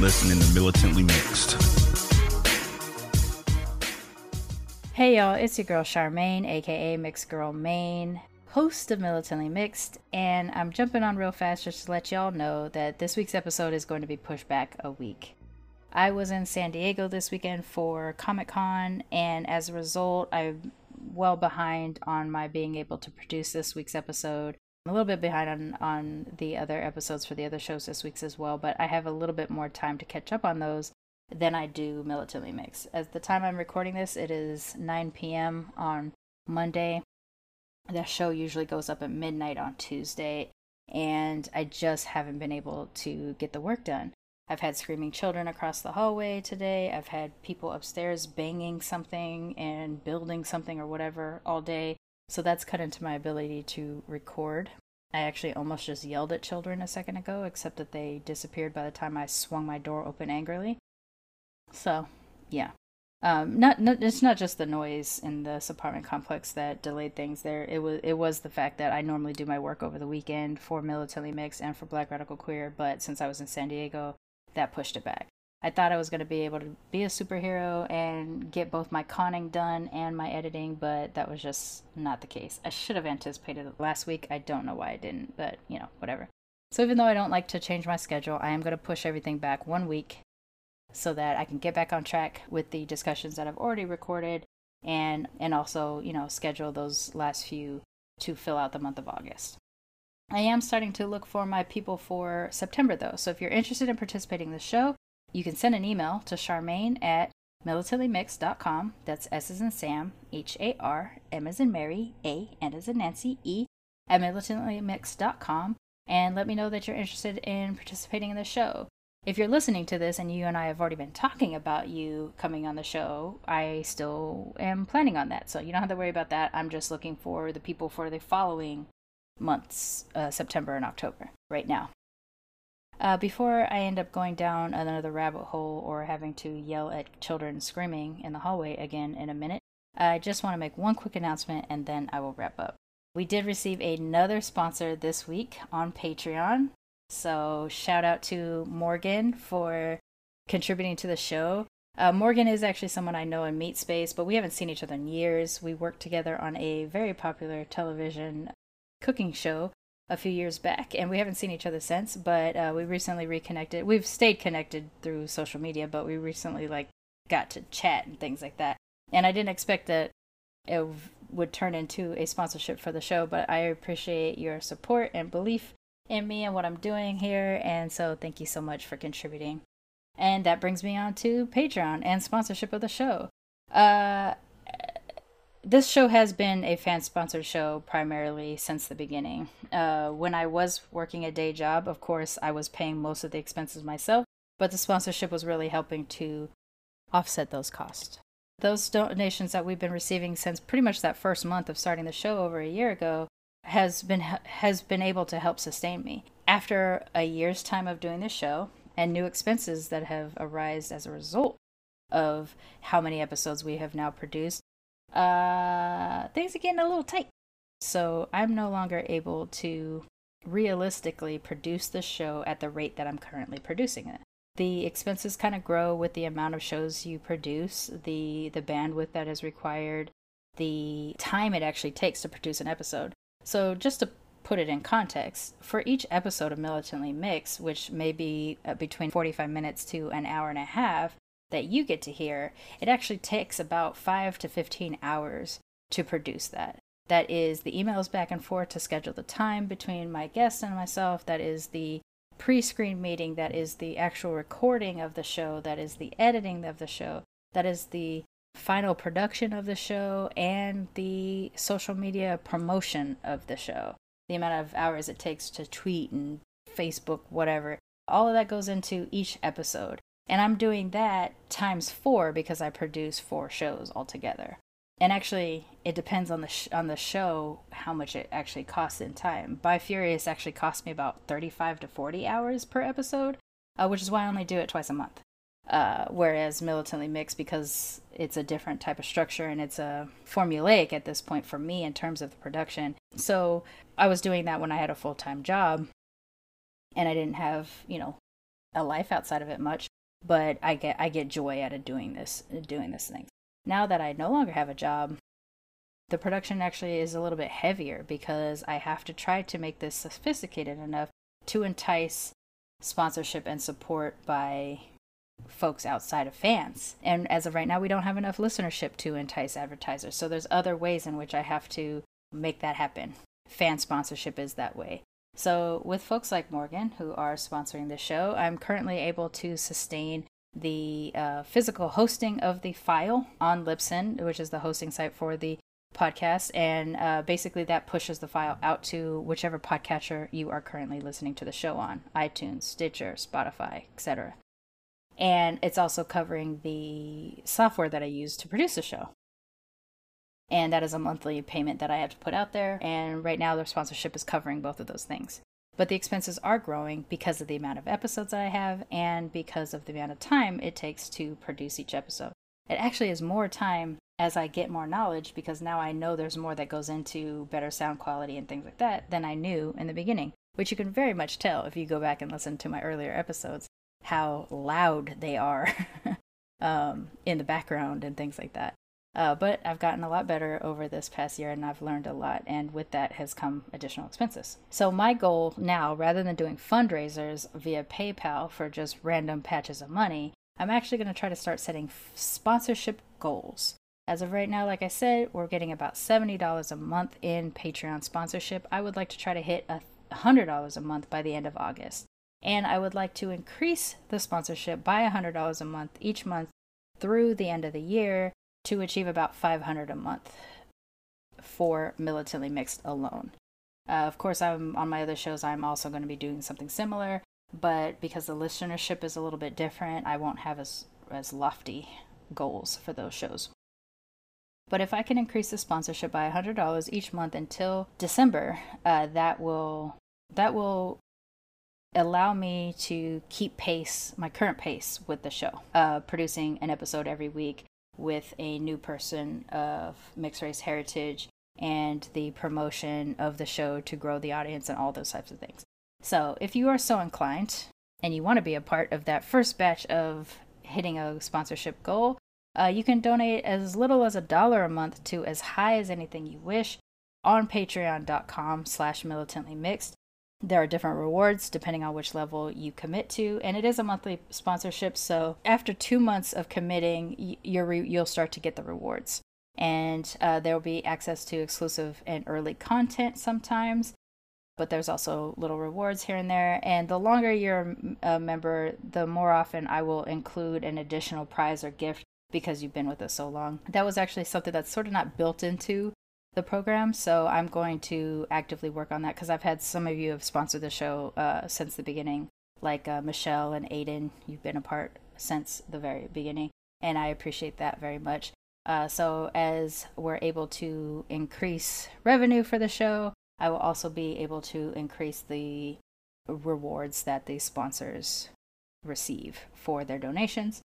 listening to Militantly Mixed. Hey y'all, it's your girl Sharmane, aka MixedGirlMane, host of Militantly Mixed, and I'm jumping on real fast just to let y'all know that this week's episode is going to be pushed back a week. I was in San Diego this weekend for Comic Con, and as a result, I'm well behind on my being able to produce this week's episode. A little bit behind on, on the other episodes for the other shows this week's as well, but I have a little bit more time to catch up on those than I do Militantly Mix. At the time I'm recording this, it is 9 p.m. on Monday. The show usually goes up at midnight on Tuesday, and I just haven't been able to get the work done. I've had screaming children across the hallway today. I've had people upstairs banging something and building something or whatever all day. So that's cut into my ability to record. I actually almost just yelled at children a second ago, except that they disappeared by the time I swung my door open angrily. So, yeah. Um, not, not it's not just the noise in this apartment complex that delayed things. There, it was it was the fact that I normally do my work over the weekend for Militantly Mixed and for Black Radical Queer, but since I was in San Diego, that pushed it back. I thought I was going to be able to be a superhero and get both my conning done and my editing, but that was just not the case. I should have anticipated it last week. I don't know why I didn't, but you know, whatever. So even though I don't like to change my schedule, I am going to push everything back one week so that I can get back on track with the discussions that I've already recorded and and also, you know, schedule those last few to fill out the month of August. I am starting to look for my people for September though. So if you're interested in participating in the show, you can send an email to Sharmane at militantlymix.com. That's S as in Sam, H A R, M as in Mary, A, N as in Nancy, E, at militantlymix.com and let me know that you're interested in participating in the show. If you're listening to this and you and I have already been talking about you coming on the show, I still am planning on that. So you don't have to worry about that. I'm just looking for the people for the following months, uh, September and October, right now. Uh, before I end up going down another rabbit hole or having to yell at children screaming in the hallway again in a minute, I just want to make one quick announcement and then I will wrap up. We did receive another sponsor this week on Patreon. So shout out to Morgan for contributing to the show. Uh, Morgan is actually someone I know in Meat Space, but we haven't seen each other in years. We worked together on a very popular television cooking show a few years back, and we haven't seen each other since. But uh, we recently reconnected. We've stayed connected through social media, but we recently like got to chat and things like that. And I didn't expect that it would turn into a sponsorship for the show, but I appreciate your support and belief in me and what I'm doing here. And so thank you so much for contributing. And that brings me on to Patreon and sponsorship of the show. Uh, this show has been a fan sponsored show primarily since the beginning. Uh, when I was working a day job, of course, I was paying most of the expenses myself, but the sponsorship was really helping to offset those costs. Those donations that we've been receiving since pretty much that first month of starting the show over a year ago has been has been able to help sustain me. After a year's time of doing this show and new expenses that have arisen as a result of how many episodes we have now produced, uh, things are getting a little tight. So I'm no longer able to realistically produce the show at the rate that I'm currently producing it. The expenses kind of grow with the amount of shows you produce, the the bandwidth that is required, the time it actually takes to produce an episode. So, just to put it in context, for each episode of Militantly Mixed, which may be uh, between 45 minutes to an hour and a half that you get to hear, it actually takes about 5 to 15 hours to produce that. That is the emails back and forth to schedule the time between my guest and myself. That is the pre screen meeting. That is the actual recording of the show. That is the editing of the show. That is the final production of the show and the social media promotion of the show. The amount of hours it takes to tweet and Facebook, whatever. All of that goes into each episode. And I'm doing that times four because I produce four shows altogether. And actually, it depends on the sh- on the show how much it actually costs in time. By Furious actually cost me about 35 to 40 hours per episode, uh, which is why I only do it twice a month. Uh, whereas militantly mixed because it's a different type of structure and it's a formulaic at this point for me in terms of the production. So I was doing that when I had a full time job, and I didn't have you know a life outside of it much. But I get I get joy out of doing this doing this thing. Now that I no longer have a job, the production actually is a little bit heavier because I have to try to make this sophisticated enough to entice sponsorship and support by folks outside of fans. And as of right now, we don't have enough listenership to entice advertisers. So there's other ways in which I have to make that happen. Fan sponsorship is that way. So with folks like Morgan who are sponsoring the show, I'm currently able to sustain the uh, physical hosting of the file on Libsyn, which is the hosting site for the podcast. And uh, basically, that pushes the file out to whichever podcatcher you are currently listening to the show on iTunes, Stitcher, Spotify, etc. And it's also covering the software that I use to produce the show. And that is a monthly payment that I have to put out there. And right now, the sponsorship is covering both of those things. But the expenses are growing because of the amount of episodes that I have and because of the amount of time it takes to produce each episode. It actually is more time as I get more knowledge because now I know there's more that goes into better sound quality and things like that than I knew in the beginning, which you can very much tell if you go back and listen to my earlier episodes how loud they are um, in the background and things like that. Uh, but I've gotten a lot better over this past year and I've learned a lot, and with that has come additional expenses. So, my goal now, rather than doing fundraisers via PayPal for just random patches of money, I'm actually going to try to start setting f- sponsorship goals. As of right now, like I said, we're getting about $70 a month in Patreon sponsorship. I would like to try to hit a $100 a month by the end of August. And I would like to increase the sponsorship by $100 a month each month through the end of the year to achieve about 500 a month for militantly mixed alone. Uh, of course, I'm on my other shows. I'm also going to be doing something similar, but because the listenership is a little bit different, I won't have as as lofty goals for those shows. But if I can increase the sponsorship by $100 each month until December, uh, that will that will allow me to keep pace, my current pace with the show, uh, producing an episode every week with a new person of mixed race heritage and the promotion of the show to grow the audience and all those types of things. So, if you are so inclined and you want to be a part of that first batch of hitting a sponsorship goal, uh, you can donate as little as a dollar a month to as high as anything you wish on patreon.com slash militantly mixed there are different rewards depending on which level you commit to, and it is a monthly sponsorship. So after two months of committing, re- you'll start to get the rewards, and uh, there will be access to exclusive and early content sometimes. But there's also little rewards here and there. And the longer you're a member, the more often I will include an additional prize or gift because you've been with us so long. That was actually something that's sort of not built into the program. So I'm going to actively work on that because I've had some of you have sponsored the show uh, since the beginning, like uh, Michelle and Aiden. You've been a part since the very beginning, and I appreciate that very much. Uh, so as we're able to increase revenue for the show, I will also be able to increase the rewards that the sponsors receive for their donations.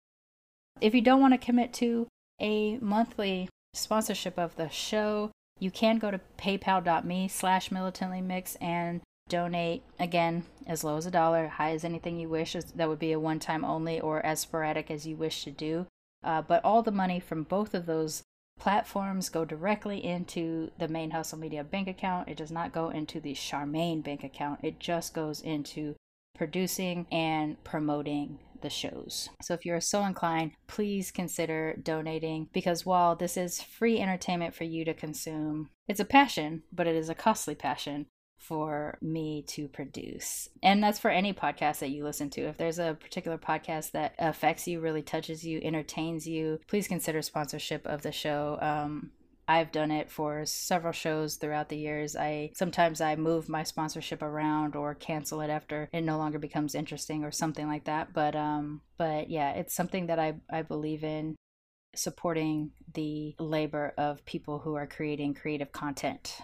If you don't want to commit to a monthly sponsorship of the show, you can go to paypal.me slash militantly and donate again as low as a dollar, high as anything you wish. That would be a one time only or as sporadic as you wish to do. Uh, but all the money from both of those platforms go directly into the ManeHustle Media bank account. It does not go into the Sharmane bank account. It just goes into producing and promoting the shows. So if you're so inclined, please consider donating because while this is free entertainment for you to consume, it's a passion, but it is a costly passion for me to produce. And that's for any podcast that you listen to. If there's a particular podcast that affects you, really touches you, entertains you, please consider sponsorship of the show. Um, I've done it for several shows throughout the years. I sometimes I move my sponsorship around or cancel it after it no longer becomes interesting or something like that. But um but yeah, it's something that I I believe in supporting the labor of people who are creating creative content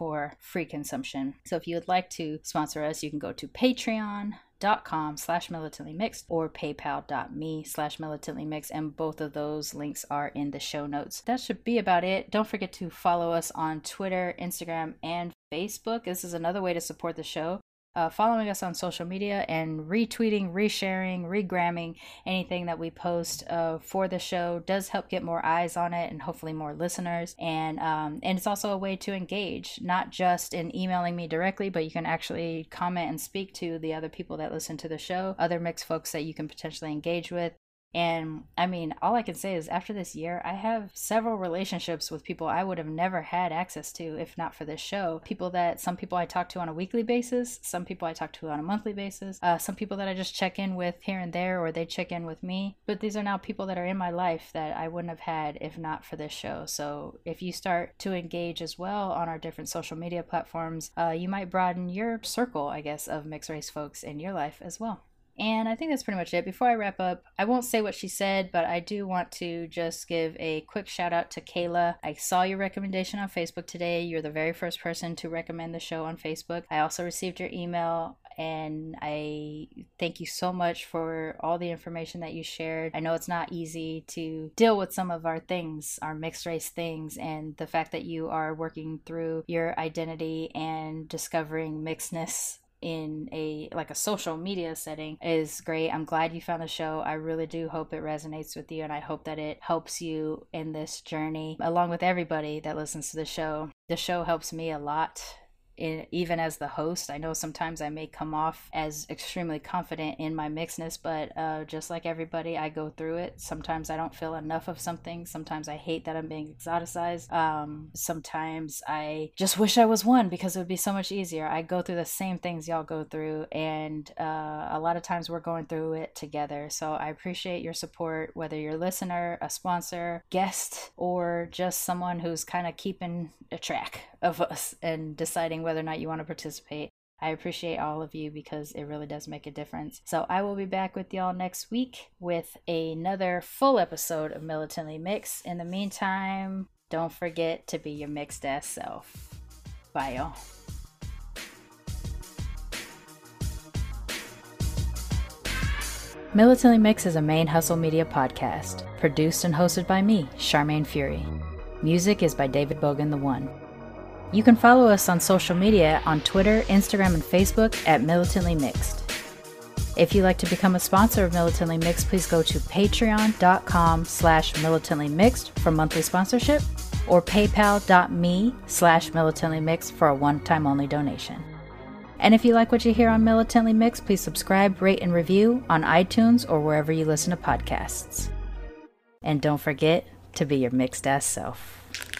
for free consumption. So if you would like to sponsor us, you can go to patreon.com slash militantly mixed or paypal.me slash militantly mixed and both of those links are in the show notes. That should be about it. Don't forget to follow us on twitter instagram and facebook. This is another way to support the show uh, following us on social media and retweeting, resharing, regramming anything that we post uh, for the show does help get more eyes on it and hopefully more listeners. And um, and it's also a way to engage, not just in emailing me directly, but you can actually comment and speak to the other people that listen to the show, other mixed folks that you can potentially engage with. And I mean, all I can say is after this year, I have several relationships with people I would have never had access to if not for this show. People that some people I talk to on a weekly basis, some people I talk to on a monthly basis, uh, some people that I just check in with here and there, or they check in with me. But these are now people that are in my life that I wouldn't have had if not for this show. So if you start to engage as well on our different social media platforms, uh, you might broaden your circle, I guess, of mixed race folks in your life as well. And I think that's pretty much it. Before I wrap up, I won't say what she said, but I do want to just give a quick shout out to Kayla. I saw your recommendation on Facebook today. You're the very first person to recommend the show on Facebook. I also received your email and I thank you so much for all the information that you shared. I know it's not easy to deal with some of our things, our mixed race things, and the fact that you are working through your identity and discovering mixedness in a like a social media setting is great. I'm glad you found the show. I really do hope it resonates with you and I hope that it helps you in this journey along with everybody that listens to the show. The show helps me a lot in, even as the host. I know sometimes I may come off as extremely confident in my mixedness, but uh, just like everybody, I go through it. Sometimes I don't feel enough of something. Sometimes I hate that I'm being exoticized. Um, sometimes I just wish I was one because it would be so much easier. I go through the same things y'all go through, and uh, a lot of times we're going through it together. So I appreciate your support, whether you're a listener, a sponsor, guest, or just someone who's kind of keeping a track of us and deciding whether or not you want to participate. I appreciate all of you because it really does make a difference. So I will be back with y'all next week with another full episode of Militantly Mixed. In the meantime, don't forget to be your mixed ass self. Bye, y'all. Militantly Mixed is a ManeHustle Media podcast, produced and hosted by me, Sharmane Fury. Music is by David Bogan the One. You can follow us on social media on Twitter, Instagram, and Facebook at Militantly Mixed. If you'd like to become a sponsor of Militantly Mixed, please go to patreon.com slash militantly mixed for monthly sponsorship or paypal.me slash militantly mixed for a one-time only donation. And if you like what you hear on Militantly Mixed, please subscribe, rate, and review on iTunes or wherever you listen to podcasts. And don't forget to be your mixed ass self.